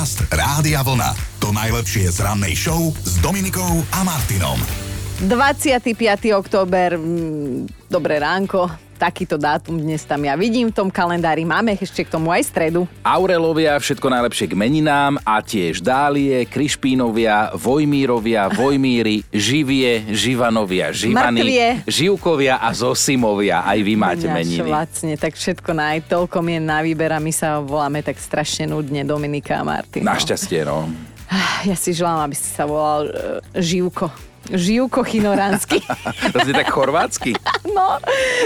Podcast Rádia Vlna. To najlepšie z rannej show s Dominikou a Martinom. 25. október, mm, dobré ránko, takýto dátum dnes tam ja vidím v tom kalendári. Máme ešte k tomu aj stredu. Aurelovia, všetko najlepšie k meninám a tiež Dálie, Krišpínovia, Vojmírovia, Vojmíry, Živie, Živanovia, Živany, Mŕtvie. Živkovia a Zosimovia. Aj vy máte Ináč, meniny. Vlastne, tak všetko na aj toľko mien na výber a my sa voláme tak strašne nudne Dominika a Martin. Našťastie, no. Ja si želám, aby si sa volal uh, Živko. Živko Chinoránsky. To je tak chorvátsky. No,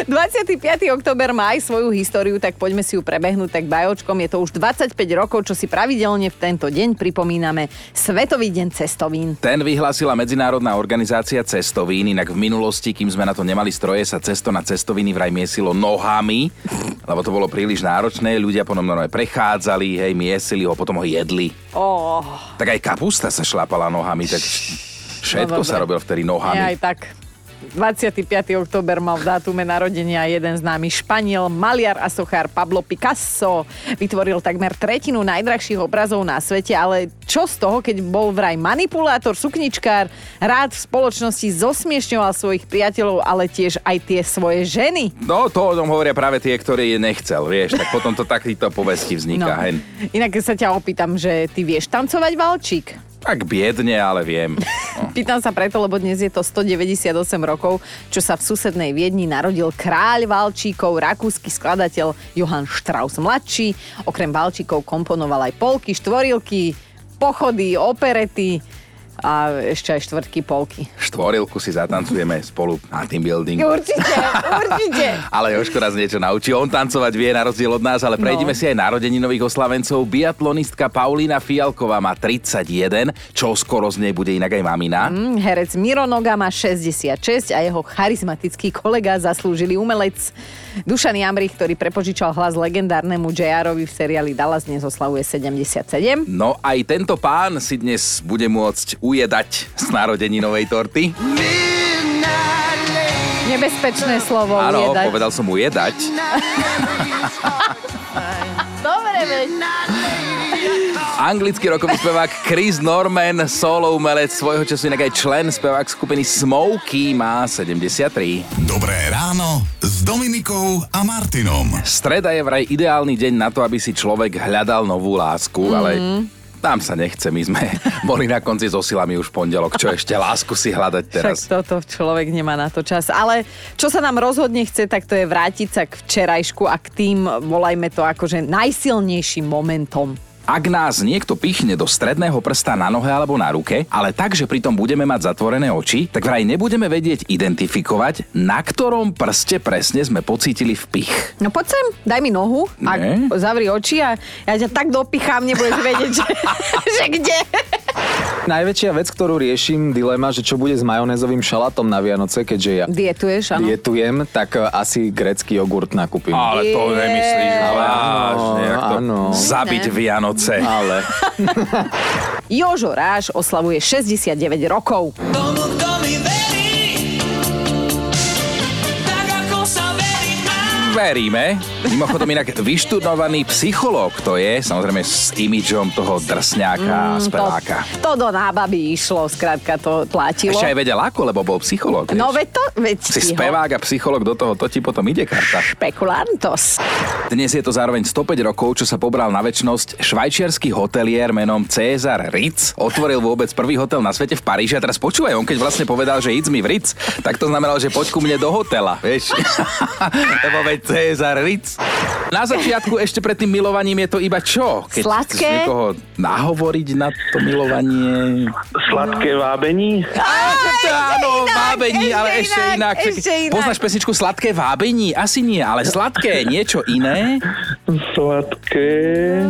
25. október má aj svoju históriu, tak poďme si ju prebehnúť tak bajočkom. Je to už 25 rokov, čo si pravidelne v tento deň pripomíname Svetový deň cestovín. Ten vyhlásila Medzinárodná organizácia cestovín, inak v minulosti, kým sme na to nemali stroje, sa cesto na cestoviny vraj miesilo nohami, lebo to bolo príliš náročné, ľudia potom prechádzali, hej, miesili ho, potom ho jedli. Oh, Tak aj kapusta sa šlápala nohami, tak všetko No, sa dobre. robil vtedy aj nohami. tak. 25. október mal v dátume narodenia jeden známy Španiel, maliar a sochár Pablo Picasso. Vytvoril takmer tretinu najdrahších obrazov na svete, ale čo z toho, keď bol vraj manipulátor, sukničkár, rád v spoločnosti zosmiešňoval svojich priateľov, ale tiež aj tie svoje ženy. No, to o tom hovoria práve tie, ktorí je nechcel, vieš, tak potom to takýto povesti vzniká, hen. Inak sa ťa opýtam, že ty vieš tancovať valčík? Tak biedne, ale viem. No. Pýtam sa preto, lebo dnes je to 198 rokov, čo sa v susednej Viedni narodil kráľ Valčíkov, rakúsky skladateľ Johann Strauss mladší. Okrem Valčíkov komponoval aj polky, štvorilky, pochody, operety a ešte aj štvrtky polky. Štvorilku si zatancujeme spolu na team building. Určite, určite. Ale Joško nás niečo naučí. On tancovať vie na rozdiel od nás, ale prejdeme No. si aj narodeninových oslavencov. Biatlonistka Paulína Fialková má 31, čo skoro z nej bude inak aj mamina. Mm, Herec Miro Noga má 66 a jeho charizmatický kolega zaslúžili umelec Dušan Jamrich, ktorý prepožičal hlas legendárnemu JR-ovi v seriáli Dallas, dnes oslavuje 77. No aj tento pán si dnes bude môcť ujedať z narodeninovej torty. Nebezpečné slovo Áno, ujedať. povedal som ujedať. Dobre, veď. Anglický rokový spevák Chris Norman, solo umelec, svojho času inak aj člen spevák skupiny Smokey, má 73. Dobré ráno s Dominikou a Martinom. Streda je vraj ideálny deň na to, aby si človek hľadal novú lásku, mm. ale tam sa nechce. My sme boli na konci so silami už pondelok. Čo ešte lásku si hľadať teraz? Však toto človek nemá na to čas. Ale čo sa nám rozhodne chce, tak to je vrátiť sa k včerajšku a k tým, volajme to akože najsilnejším momentom. Ak nás niekto pichne do stredného prsta na nohe alebo na ruke, ale tak, že pritom budeme mať zatvorené oči, tak vraj nebudeme vedieť identifikovať, na ktorom prste presne sme pocítili vpich. No poď sem, daj mi nohu a Ne. zavri oči a ja ťa tak dopichám, nebudeš vedieť, že, že kde. Najväčšia vec, ktorú riešim, dilema, že čo bude s majonézovým šalátom na Vianoce, keďže ja Dietuješ, áno? dietujem, tak e, asi grecký jogurt nakúpim. Ale to Je. nemyslíš vážne, jak to áno. zabiť Vianoce. Ale Jožo Ráš oslavuje 69 rokov. Tomu, Veríme. Mimochodom inak vyštudovaný psychológ to je, samozrejme s imidžom toho drsňáka speváka. Mm, To, to do nábaby išlo, skrátka to platilo. Ešte aj vedel ako, lebo bol psychológ. No veď to, veď Si ho- spevák a psychológ do toho, to ti potom ide karta. Špekulantos. Dnes je to zároveň 105 rokov, čo sa pobral na väčnosť. Švajčiarsky hotelier menom César Ritz otvoril vôbec prvý hotel na svete v Paríži. A teraz počúvaj, on keď vlastne povedal, že idz mi v Ritz, tak to znamenalo, že poď ku mne do hotela, vieš. Lebo veď César Ritz. Na začiatku ešte pred tým milovaním je to iba čo? Keď Sladké? niekoho nahovoriť na to milovanie. Sladké vábení? Áno, vábení, ale ešte inak. Poznáš pesničku Sladké vábení? Asi nie, ale sladké niečo iné. Sladké...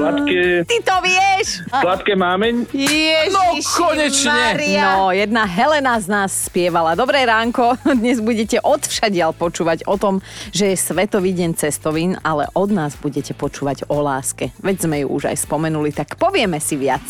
Sladké... Ty to vieš? Sladké mámeň? Ježiši No, konečne. Maria. No, jedna Helena z nás spievala. Dobré ránko, dnes budete odvšadiaľ počúvať o tom, že je Svetový deň cestovín, ale od nás budete počúvať o láske. Veď sme ju už aj spomenuli, tak povieme si viac.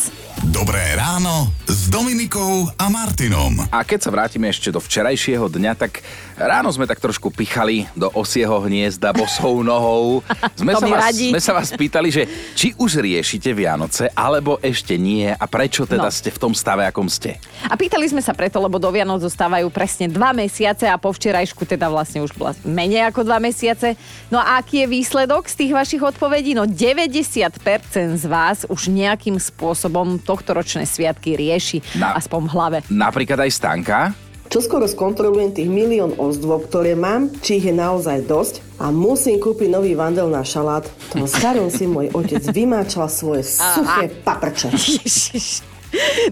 Dobré ráno s Dominikou a Martinom. A keď sa vrátime ešte do včerajšieho dňa, tak Ráno sme tak trošku pichali do osieho hniezda bosou nohou. Sme, sa vás, radí. sme sa vás pýtali, že či už riešite Vianoce, alebo ešte nie a prečo teda No. ste v tom stave, akom ste. A pýtali sme sa preto, lebo do Vianoc zostávajú presne dva mesiace a po včerajšku teda vlastne už bola menej ako dva mesiace. No a aký je výsledok z tých vašich odpovedí? No 90% z vás už nejakým spôsobom tohtoročné sviatky rieši, Na- aspoň v hlave. Napríklad aj Stanka. Čoskoro skontrolujem tých milión ozdôb, ktoré mám, či ich je naozaj dosť a musím kúpiť nový vandel na šalát. V tom starom si môj otec vymáčal svoje suché paprče.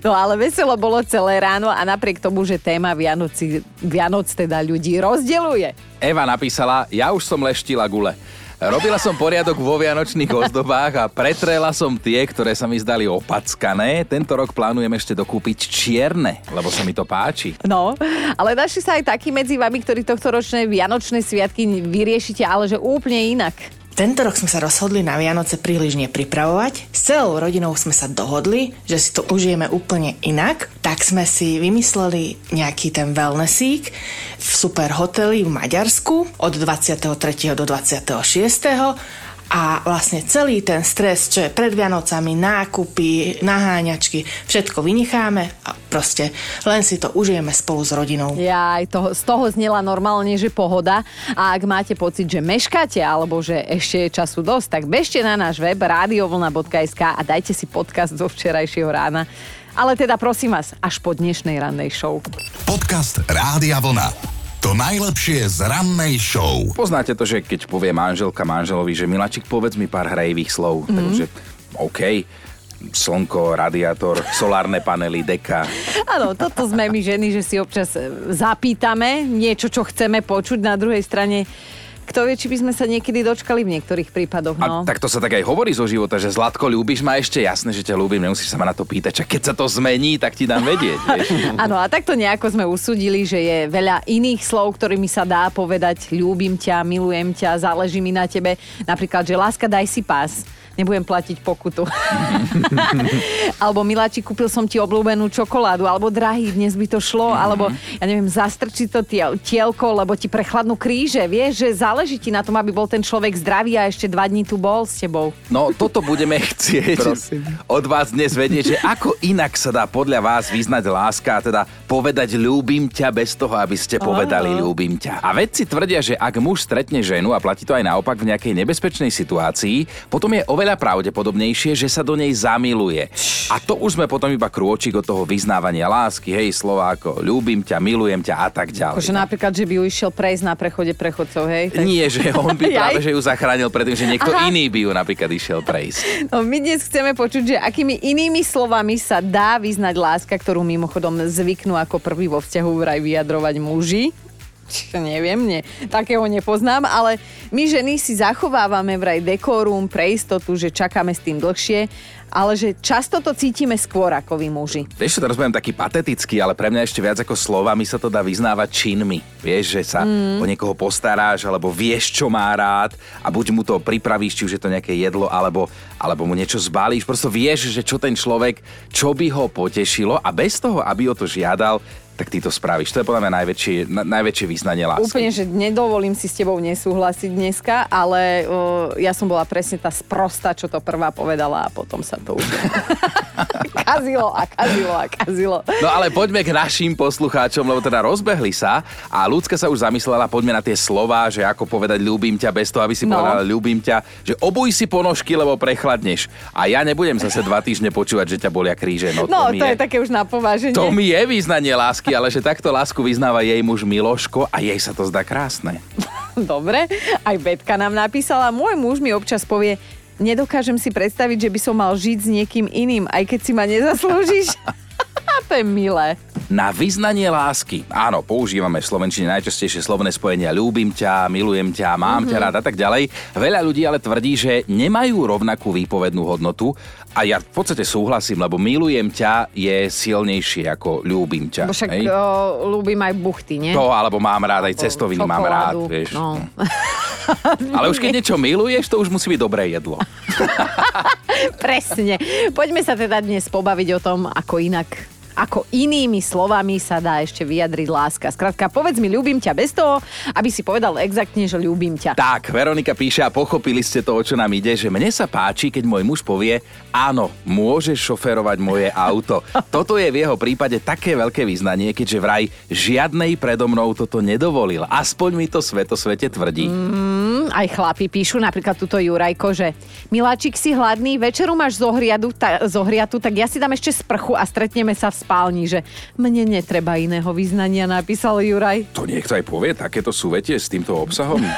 No ale veselo bolo celé ráno a napriek tomu, že téma Vianoci, Vianoc teda ľudí rozdeluje. Eva napísala, ja už som leštila gule. Robila som poriadok vo vianočných ozdobách a pretrela som tie, ktoré sa mi zdali opackané. Tento rok plánujem ešte dokúpiť čierne, lebo sa mi to páči. No, ale našli sa aj takí medzi vami, ktorí tohto ročné Vianočné sviatky vyriešite, ale že úplne inak. Tento rok sme sa rozhodli na Vianoce príliš nepripravovať. S celou rodinou sme sa dohodli, že si to užijeme úplne inak. Tak sme si vymysleli nejaký ten wellnessík v super hoteli v Maďarsku od 23. do 26 a vlastne celý ten stres, čo je pred Vianocami, nákupy, naháňačky, všetko vynecháme a proste len si to užijeme spolu s rodinou. Ja aj toho, z toho znela normálne, že pohoda. A ak máte pocit, že meškáte alebo že ešte je času dosť, tak bežte na náš web radiovlna.sk a dajte si podcast zo včerajšieho rána. Ale teda prosím vás, až po dnešnej rannej show. Podcast Rádia Vlna. To najlepšie z rannej show. Poznáte to, že keď povie manželka manželovi, že Milačik, povedz mi pár hrajivých slov. Mm-hmm. Takže OK, slnko, radiátor, solárne panely, deka. Áno, toto sme my ženy, že si občas zapýtame niečo, čo chceme počuť. Na druhej strane, kto vie, či by sme sa niekedy dočkali v niektorých prípadoch. A No. tak to sa tak aj hovorí zo života, že Zlatko, ľúbiš ma ešte? Jasné, že ťa ľúbim, nemusíš sa ma na to pýtať. Čak keď sa to zmení, tak ti dám vedieť. Áno, a takto nejako sme usúdili, že je veľa iných slov, ktorými sa dá povedať ľúbim ťa, milujem ťa, záleží mi na tebe. Napríklad, že láska, daj si pás. Nebudem platiť pokutu. alebo Miláči, kúpil som ti obľúbenú čokoládu, alebo drahý, dnes by to šlo, alebo ja neviem, zastrčiť to tiel, tielko, lebo ti prechladnú kríže. Vieš, že záleží ti na tom, aby bol ten človek zdravý a ešte dva dní tu bol s tebou. No, toto budeme chcieť Prosím. od vás dnes vedieť, že ako inak sa dá podľa vás vyznať láska, a teda povedať ľúbim ťa bez toho, aby ste povedali ľúbim ťa. A vedci tvrdia, že ak muž stretne ženu, a platí to aj naopak v nejakej nebezpečnej situácii, potom je oveľa pravdepodobnejšie, že sa do nej zamiluje. A to už sme potom iba krôčik od toho vyznávania lásky, hej, slova ako ľúbim ťa, milujem ťa a tak ďalej. Akože napríklad, že by ju išiel prejsť na prechode prechodcov, hej? Tak... Nie, že on by práve že ju zachránil predtým, že niekto Aha. iný by ju napríklad išiel prejsť. No, my dnes chceme počuť, že akými inými slovami sa dá vyznať láska, ktorú mimochodom zvyknú ako prvý vo vzťahu vraj vyjadrovať muži. Neviem, nie. Takého nepoznám, ale my ženy si zachovávame vraj dekórum pre istotu, že čakáme s tým dlhšie, ale že často to cítime skôr ako vy muži. Vieš, teraz budem taký patetický, ale pre mňa ešte viac ako slovami sa to dá vyznávať činmi. Vieš, že sa mm. o niekoho postaráš, alebo vieš, čo má rád a buď mu to pripravíš, či už je to nejaké jedlo, alebo, alebo mu niečo zbalíš. Prosto vieš, že čo ten človek, čo by ho potešilo a bez toho, aby o to žiadal, tak ty to spravíš. To je podľa mňa najväčšie, na, najväčšie vyznanie lásky. Úplne, že nedovolím si s tebou nesúhlasiť dneska, ale uh, ja som bola presne tá sprosta, čo to prvá povedala a potom sa to už kazilo a kazilo a kazilo. No ale poďme k našim poslucháčom, lebo teda rozbehli sa a ľudská sa už zamyslela, poďme na tie slova, že ako povedať ľúbim ťa bez toho, aby si No. povedala ľúbim ťa, že obuj si ponožky, lebo prechladneš. A ja nebudem zase dva týždne počúvať, že ťa bolia kríže. No, No, mi to je také už na pováženie. to mi je význanie lásky, ale že takto lásku vyznáva jej muž Miloško a jej sa to zdá krásne. Dobre, aj Betka nám napísala, môj muž mi občas povie, nedokážem si predstaviť, že by som mal žiť s niekým iným, aj keď si ma nezaslúžiš. to je milé. Na vyznanie lásky. Áno, používame v Slovenčine najčastejšie slovné spojenia ľúbim ťa, milujem ťa, mám ťa rád a tak ďalej. Veľa ľudí ale tvrdí, že nemajú rovnakú výpovednú hodnotu a ja v podstate súhlasím, lebo milujem ťa je silnejšie ako ľúbim ťa. Bo však hej? o, ľúbim aj buchty, nie? To, alebo mám rád aj cestoviny, mám rád, vieš. No. Ale už keď niečo miluješ, to už musí byť dobré jedlo. Presne. Poďme sa teda dnes pobaviť o tom, ako inak ako inými slovami sa dá ešte vyjadriť láska. Skrátka, povedz mi, ľúbim ťa bez toho, aby si povedal exaktne, že ľúbim ťa. Tak, Veronika píše a pochopili ste to, o čo nám ide, že mne sa páči, keď môj muž povie, áno, môžeš šoferovať moje auto. Toto je v jeho prípade také veľké význanie, keďže vraj žiadnej predo mnou toto nedovolil. Aspoň mi to svetosvete tvrdí. Mm, aj chlapi píšu, napríklad túto Jurajko, že Miláčik si hladný, večeru máš zohriatu, ta, zohriatu, tak ja si dám ešte sprchu a stretneme sa v spálni, že mne netreba iného význania, napísal Juraj. To niekto aj povie, takéto súvetie s týmto obsahom?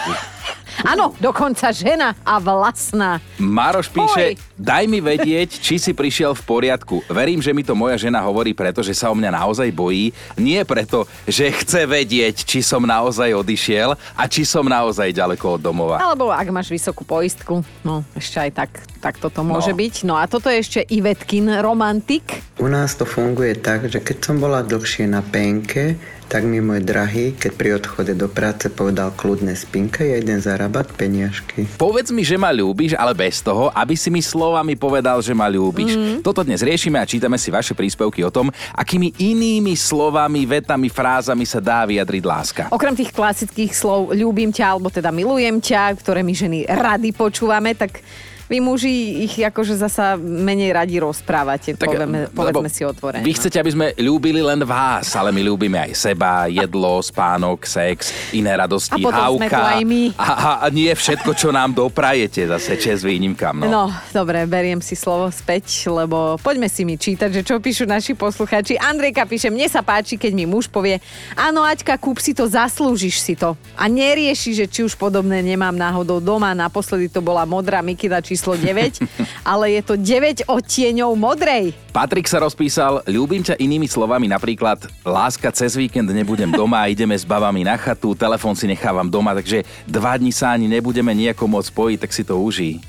Áno, dokonca žena a vlastná. Maroš píše, Oj. Daj mi vedieť, či si prišiel v poriadku. Verím, že mi to moja žena hovorí preto, že sa o mňa naozaj bojí. Nie preto, že chce vedieť, či som naozaj odišiel a či som naozaj ďaleko od domova. Alebo ak máš vysokú poistku, no ešte aj tak, tak toto môže No. byť. No a toto je ešte Ivetkin romantik. U nás to funguje tak, že keď som bola dlhšie na penke, tak mi môj drahý, keď pri odchode do práce povedal kľudne spinka, ja idem zarábať peniažky. Povedz mi, že ma ľúbiš, ale bez toho, aby si mi slovami povedal, že ma ľúbiš. Mhm. Toto dnes riešime a čítame si vaše príspevky o tom, akými inými slovami, vetami, frázami sa dá vyjadriť láska. Okrem tých klasických slov ľúbim ťa, alebo teda milujem ťa, ktoré my ženy rady počúvame, tak vy muži ich akože zasa menej radi rozprávate, tak, povieme, povedzme si otvorene. Vy chcete, aby sme ľúbili len vás, ale my ľúbime aj seba, jedlo, spánok, sex, iné radosti, A hávka. A, a, a nie všetko, čo nám doprajete, zase čes výnimkám. No. No, dobre, beriem si slovo späť, lebo poďme si mi čítať, že čo píšu naši posluchači. Andrejka píše, mne sa páči, keď mi muž povie, áno, Aťka, kúp si to, zaslúžiš si to. A nerieši, že či už podobné nemám náhodou doma. Naposledy to bola modrá mikina číslo 9, ale je to 9 odtieňov modrej. Patrik sa rozpísal, ľúbim ťa inými slovami, napríklad láska cez víkend nebudem doma, ideme s babami na chatu, telefón si nechávam doma, takže dva dní sa ani nebudeme nejako môcť spojiť, tak si to uží.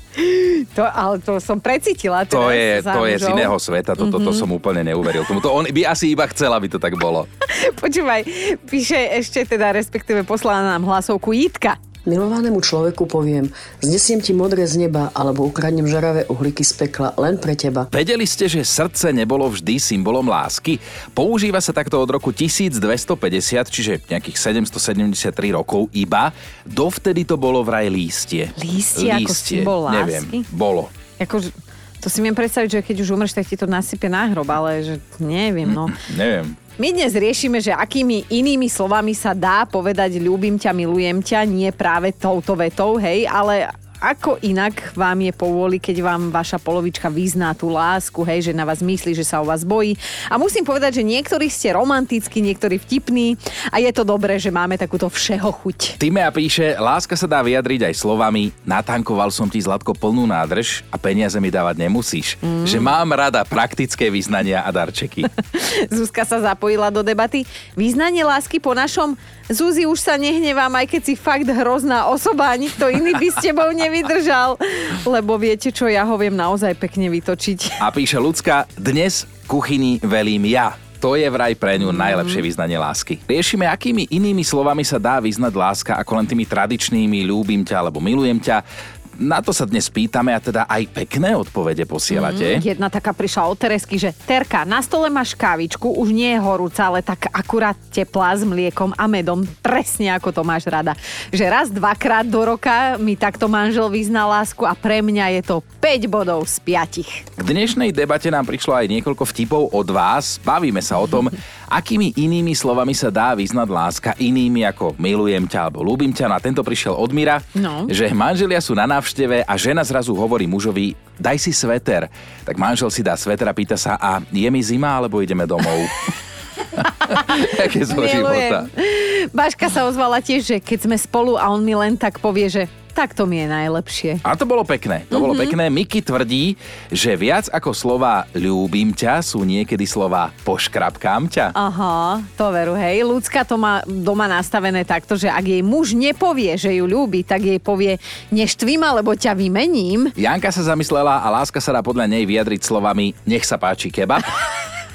To, ale to som precítila. To je, to je z iného sveta, toto to som úplne neuveril. Tomu to on by asi iba chcel, aby to tak bolo. Počúvaj, píše ešte teda, respektíve poslala nám hlasovku Jitka. Milovanému človeku poviem, znesiem ti modré z neba alebo ukradnem žaravé uhlíky z pekla len pre teba. Vedeli ste, že srdce nebolo vždy symbolom lásky? Používa sa takto od roku 1250, čiže nejakých 773 rokov iba. Dovtedy to bolo vraj lístie. Lístie ako symbol lásky? Neviem, bolo. Akože, to si viem predstaviť, že keď už umreš, tak ti to nasype na hrob, ale že neviem, no. Neviem. My dnes riešime, že akými inými slovami sa dá povedať ľúbim ťa, milujem ťa, nie práve touto vetou, hej, ale ako inak vám je povôli, keď vám vaša polovička vyzná tú lásku, hej, že na vás myslí, že sa o vás bojí. A musím povedať, že niektorí ste romantickí, niektorí vtipní a je to dobré, že máme takúto všeho chuť. Timea píše, láska sa dá vyjadriť aj slovami natankoval som ti Zlatko plnú nádrž a peniaze mi dávať nemusíš. Mm. Že mám rada praktické vyznania a darčeky. Zuzka sa zapojila do debaty. Význanie lásky po našom Zuzi, už sa nehnevám, aj keď si fakt hrozná osoba a nikto iný by s tebou nevydržal. Lebo viete čo, ja ho viem naozaj pekne vytočiť. A píše ľudská, dnes kuchyni velím ja. To je vraj pre ňu najlepšie vyznanie lásky. Riešime, akými inými slovami sa dá vyznať láska, ako len tými tradičnými ľúbim ťa alebo milujem ťa. Na to sa dnes pýtame a teda aj pekné odpovede posielate. Mm, jedna taká prišla od Teresky, že Terka, na stole máš kávičku, už nie je horúca, ale tak akurát teplá s mliekom a medom, presne ako to máš rada. Že raz, dvakrát do roka mi takto manžel vyzná lásku a pre mňa je to 5 bodov z 5. K dnešnej debate nám prišlo aj niekoľko vtipov od vás. Bavíme sa o tom, akými inými slovami sa dá vyznať láska, inými ako milujem ťa alebo ľúbim ťa. No a tento prišiel od Mira, No. že manželia sú na návšteve a žena zrazu hovorí mužovi, daj si sveter. Tak manžel si dá sveter a pýta sa, a je mi zima alebo ideme domov? Aké života. Baška sa ozvala tiež, že keď sme spolu a on mi len tak povie, že tak to mi je najlepšie. A to bolo pekné, to bolo pekné. Miky tvrdí, že viac ako slova ľúbim ťa sú niekedy slova poškrapkám ťa. Aha, to veru, hej. Ľudská to má doma nastavené takto, že ak jej muž nepovie, že ju ľúbi, tak jej povie, neštví ma, lebo ťa vymením. Janka sa zamyslela a láska sa dá podľa nej vyjadriť slovami nech sa páči kebab.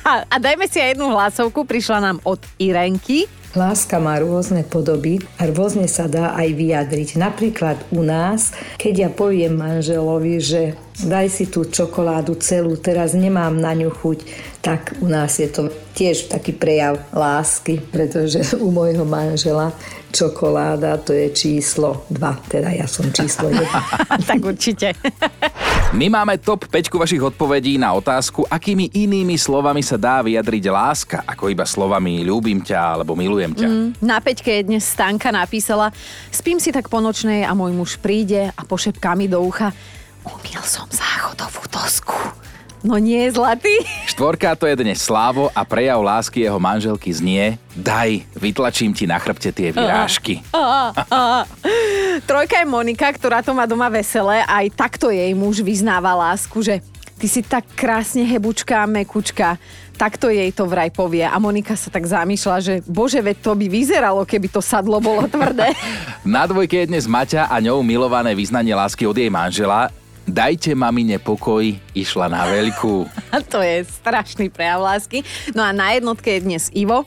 A, a dajme si aj jednu hlasovku, prišla nám od Irenky. Láska má rôzne podoby a rôzne sa dá aj vyjadriť. Napríklad u nás, keď ja poviem manželovi, že daj si tú čokoládu celú, teraz nemám na ňu chuť, tak u nás je to tiež taký prejav lásky, pretože u môjho manžela čokoláda to je číslo 2, teda ja som číslo 1. tak určite. My máme top 5 vašich odpovedí na otázku, akými inými slovami sa dá vyjadriť láska, ako iba slovami ľúbim ťa alebo milujem ťa. Mm, na peťke je dnes Stanka napísala, spím si tak po nočnej a môj muž príde a pošepká mi do ucha, umil som záchodovú dosku. No nie, zlatý. Štvorka to je dnes Slávo a prejav lásky jeho manželky znie Daj, vytlačím ti na chrbte tie vyrážky. Á, á. Trojka je Monika, ktorá to má doma veselé. Aj takto jej muž vyznáva lásku, že ty si tak krásne hebučka a mekučka. Takto jej to vraj povie. A Monika sa tak zamýšľa, že bože, veď to by vyzeralo, keby to sadlo bolo tvrdé. Na dvojke je dnes Maťa a ňou milované vyznanie lásky od jej manžela. Dajte mamine pokoj, išla na veľkú. To je strašný prejav lásky. No a na jednotke je dnes Ivo.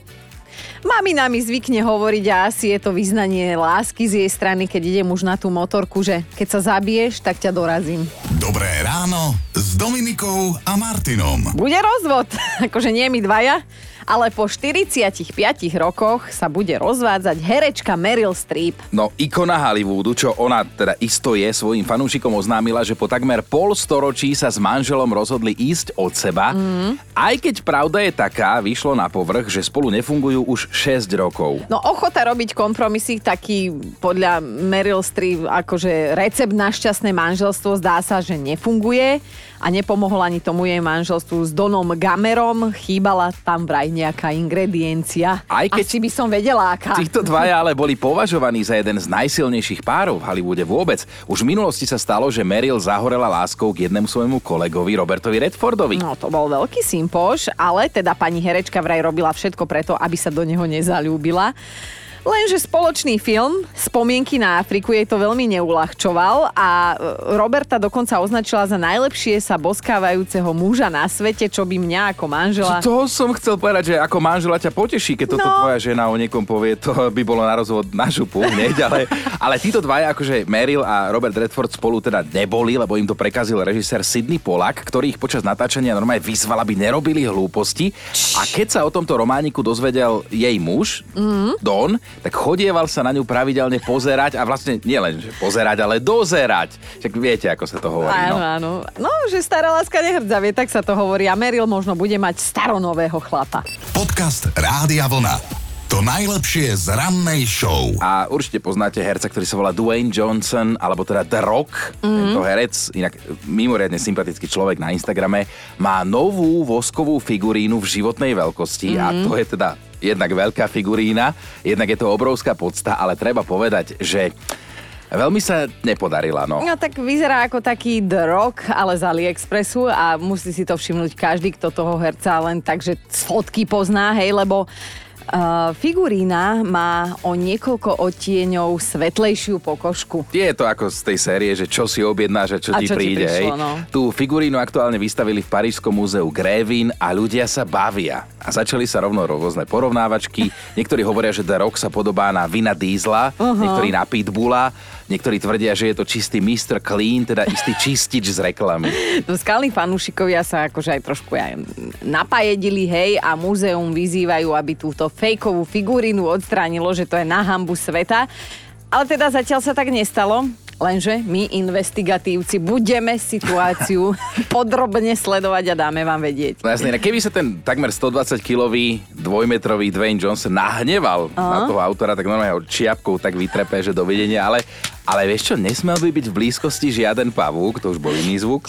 Mamina mi zvykne hovoriť a asi je to vyznanie lásky z jej strany, keď idem už na tú motorku, že keď sa zabiješ, tak ťa dorazím. Dobré ráno s Dominikou a Martinom. Bude rozvod, akože nie my dvaja, ale po 45 rokoch sa bude rozvádzať herečka Meryl Streep. No, ikona Hollywoodu, čo ona teda isto je, svojim fanúšikom oznámila, že po takmer pol storočí sa s manželom rozhodli ísť od seba. Mm. Aj keď pravda je taká, vyšlo na povrch, že spolu nefungujú už 6 rokov. No ochota robiť kompromisy, taký podľa Meryl Streep akože recept na šťastné manželstvo zdá sa, že nefunguje a nepomohol ani tomu jej manželstvu s Donom Gamerom. Chýbala tam vraj nejaká ingrediencia. Aj keď Asi by som vedela, aká. Títo dvaja ale boli považovaní za jeden z najsilnejších párov v Hollywoode vôbec. Už v minulosti sa stalo, že Meryl zahorela láskou k jednému svojmu kolegovi Robertovi Redfordovi. No to bol veľký sympoš, ale teda pani herečka vraj robila všetko preto, aby sa do neho nezalúbila. Lenže spoločný film Spomienky na Afriku jej to veľmi neulahčoval a e, Roberta dokonca označila za najlepšie sa boskávajúceho muža na svete, čo by mňa ako manžela... To som chcel povedať, že ako manžela ťa poteší, keď toto No. tvoja žena o niekom povie, to by bolo na rozvod na župu hneď, ale, ale títo dvaja, akože Meryl a Robert Redford spolu teda neboli, lebo im to prekazil režisér Sidney Polak, ktorý ich počas natáčania normálne vyzval, aby nerobili hlúposti. A keď sa o tomto romániku dozvedel jej muž, Mhm. Don, tak chodieval sa na ňu pravidelne pozerať a vlastne nie len, že pozerať, ale dozerať. Však viete, ako sa to hovorí. Áno, No. áno. No, že stará láska nehrdzavie, tak sa to hovorí. A Meryl možno bude mať staronového chlapa. Podcast Rádia Vlna. To najlepšie z rannej show. A určite poznáte herca, ktorý sa volá Dwayne Johnson, alebo teda The Rock. Mhm. Tento herec, inak mimoriadne sympatický človek na Instagrame, má novú voskovú figurínu v životnej veľkosti a Mhm. to je teda jednak veľká figurína, jednak je to obrovská podsta, ale treba povedať, že veľmi sa nepodarila, no. No tak vyzerá ako taký Rock, ale z AliExpressu a musí si to všimnúť každý, kto toho herca len takže z fotky pozná, hej, lebo Uh, figurína má o niekoľko odtieňov svetlejšiu pokožku. Je to ako z tej série, že čo si objednáš a čo A ti čo ti príde. hej. prišlo, no. Tú figurínu aktuálne vystavili v Parížskom múzeu Grévin a ľudia sa bavia. A začali sa rovno rôzne porovnávačky. Niektorí hovoria, že The Rock sa podobá na Vina Diesla, Aha. niektorí na Pitbulla, niektorí tvrdia, že je to čistý Mr. Clean, teda istý čistič z reklamy. No skalní fanúšikovia sa akože aj trošku aj napajedili, hej, a múzeum vyzývajú, aby túto fejkovú figurínu odstránilo, že to je na hambu sveta. Ale teda zatiaľ sa tak nestalo. Lenže my, investigatívci, budeme situáciu podrobne sledovať a dáme vám vedieť. No jasne, keby sa ten takmer 120-kilový dvojmetrový Dwayne Johnson nahneval Aha. na toho autora, tak normálne ho čiapkou tak vytrepe, že dovidenia, ale, ale vieš čo, nesmel by byť v blízkosti žiaden pavúk, to už bol iný zvuk,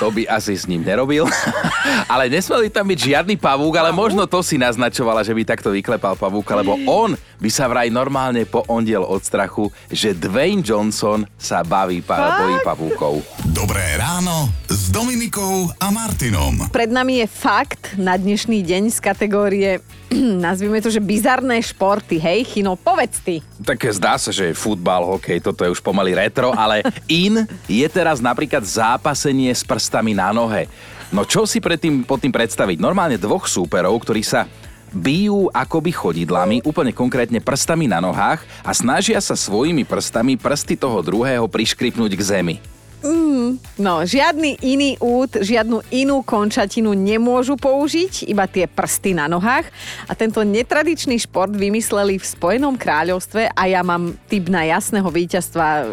to by asi s ním nerobil, ale nesmel by tam byť žiadny pavúk, ale možno to si naznačovala, že by takto vyklepal pavúka, lebo on by sa vraj normálne poondiel od strachu, že Dwayne Johnson sa baví pa- bojí pavúkov. Dobré ráno s Dominikou a Martinom. Pred nami je fakt na dnešný deň z kategórie, nazvime to, že bizarné športy. Hej, Chino, povedz ty. Tak zdá sa, že futbal, hokej, toto je už pomaly retro, ale in je teraz napríklad zápasenie s prstami na nohe. No čo si pred tým, pod tým predstaviť? Normálne dvoch súperov, ktorí sa bijú akoby chodidlami, úplne konkrétne prstami na nohách a snažia sa svojimi prstami prsty toho druhého priškripnúť k zemi. Mm, no, žiadny iný út, žiadnu inú končatinu nemôžu použiť, iba tie prsty na nohách. A tento netradičný šport vymysleli v Spojenom kráľovstve a ja mám typ na jasného víťazstva e,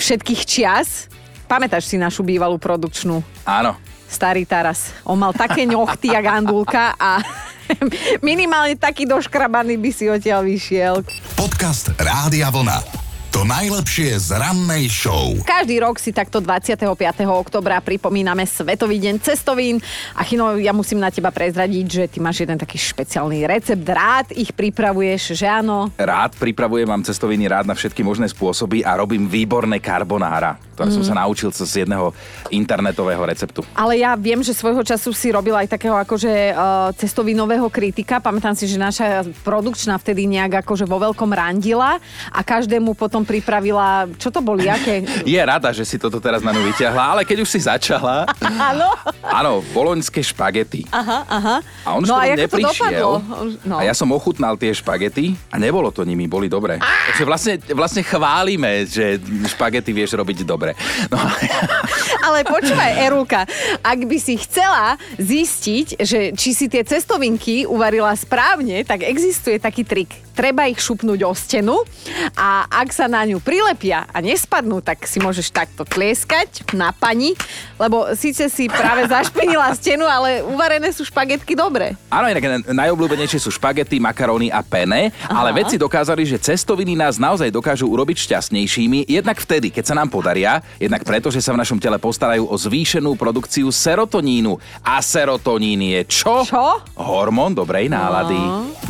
všetkých čias. Pamätáš si našu bývalú produkčnú? Áno. Starý Taras. On mal také ňochty, jak Andulka a minimálne taký doškrabaný by si odtiaľ vyšiel. Podcast Rádia Vlna. To najlepšie z rannej show. Každý rok si takto 25. oktobra pripomíname Svetový deň cestovín. A Chino, ja musím na teba prezradiť, že ty máš jeden taký špeciálny recept. Rád ich pripravuješ, že áno? Rád pripravujem vám cestoviny rád na všetky možné spôsoby a robím výborné carbonara, ktoré mm. som sa naučil z jedného internetového receptu. Ale ja viem, že svojho času si robil aj takého akože uh, cestovinového kritika. Pamätám si, že naša produkčná vtedy nejak akože vo veľkom randila a každému potom pripravila, čo to boli, aké? Je rada, že si toto teraz na ňu vyťahla, ale keď už si začala... Áno? Áno, boloňské špagety. Aha, aha. A on no a to neprišiel. dopadlo? No. A ja som ochutnal tie špagety a nebolo to nimi, boli dobré. Takže vlastne, vlastne chválime, že špagety vieš robiť dobre. No, Ale počúvaj, Erulka, ak by si chcela zistiť, že či si tie cestovinky uvarila správne, tak existuje taký trik. Treba ich šupnúť o stenu a ak sa na ňu prilepia a nespadnú, tak si môžeš takto tlieskať na pani, lebo síce si práve zašpinila stenu, ale uvarené sú špagetky dobre. Áno, inak na- najobľúbenejšie sú špagety, makaróny a pene, ale vedci dokázali, že cestoviny nás naozaj dokážu urobiť šťastnejšími, jednak vtedy, keď sa nám podaria, jednak preto, že sa v našom tele postarajú o zvýšenú produkciu serotonínu. A serotonín je čo? Čo? Hormón dobrej nálady.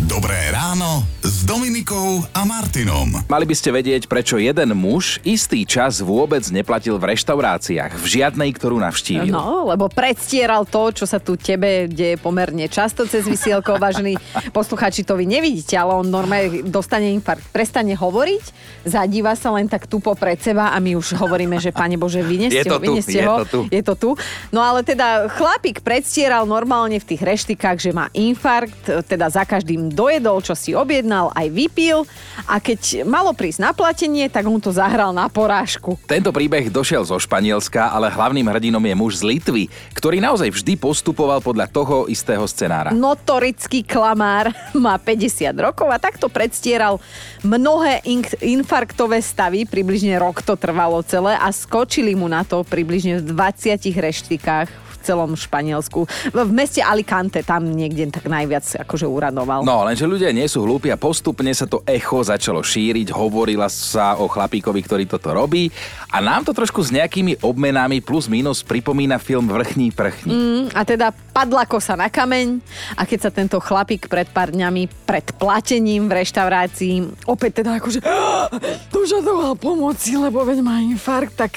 Dobré ráno s Dominikou a Martinom. Mali by ste vedieť, prečo jeden muž istý čas vôbec neplatil v reštauráciách, v žiadnej, ktorú navštívil. No, lebo predstieral to, čo sa tu tebe deje pomerne často cez vysielko, vážení posluchači, to vy nevidíte, ale on normálne dostane infarkt, prestane hovoriť, zadíva sa len tak tupo pred seba a my už hovoríme, že pane Bože, vyneste ho, tu, vyneste je ho. to tu. Je to tu. No ale teda chlapík predstieral normálne v tých reštikách, že má infarkt, teda za každým dojedol, čo si objednal, aj vypil a keď malo prísť na platenie, tak on to zahral na porážku. Tento príbeh došiel zo Španielska, ale hlavným hrdinom je muž z Litvy, ktorý naozaj vždy postupoval podľa toho istého scenára. Notorický klamár má 50 rokov a takto predstieral mnohé infarktové stavy, približne rok to trvalo celé a skočili mu na to približne v 20 reštikách celom Španielsku. V v meste Alicante tam niekde tak najviac akože uradoval. No, lenže ľudia nie sú hlúpi a postupne sa to echo začalo šíriť, hovorila sa o chlapíkovi, ktorý toto robí a nám to trošku s nejakými obmenami plus minus pripomína film Vrchní prchní. Mm, a teda padla kosa na kameň a keď sa tento chlapík pred pár dňami pred platením v reštaurácii opäť teda akože dožadoval pomoci, lebo veď má infarkt, tak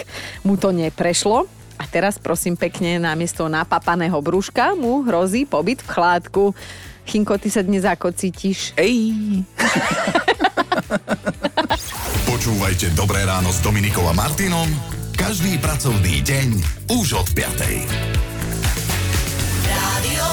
mu to neprešlo. A teraz prosím pekne, namiesto napapaného brúška mu hrozí pobyt v chládku. Chinko, ty sa dnes ako cítiš? Ej! Počúvajte Dobré ráno s Dominikom a Martinom každý pracovný deň už od 5. Rádio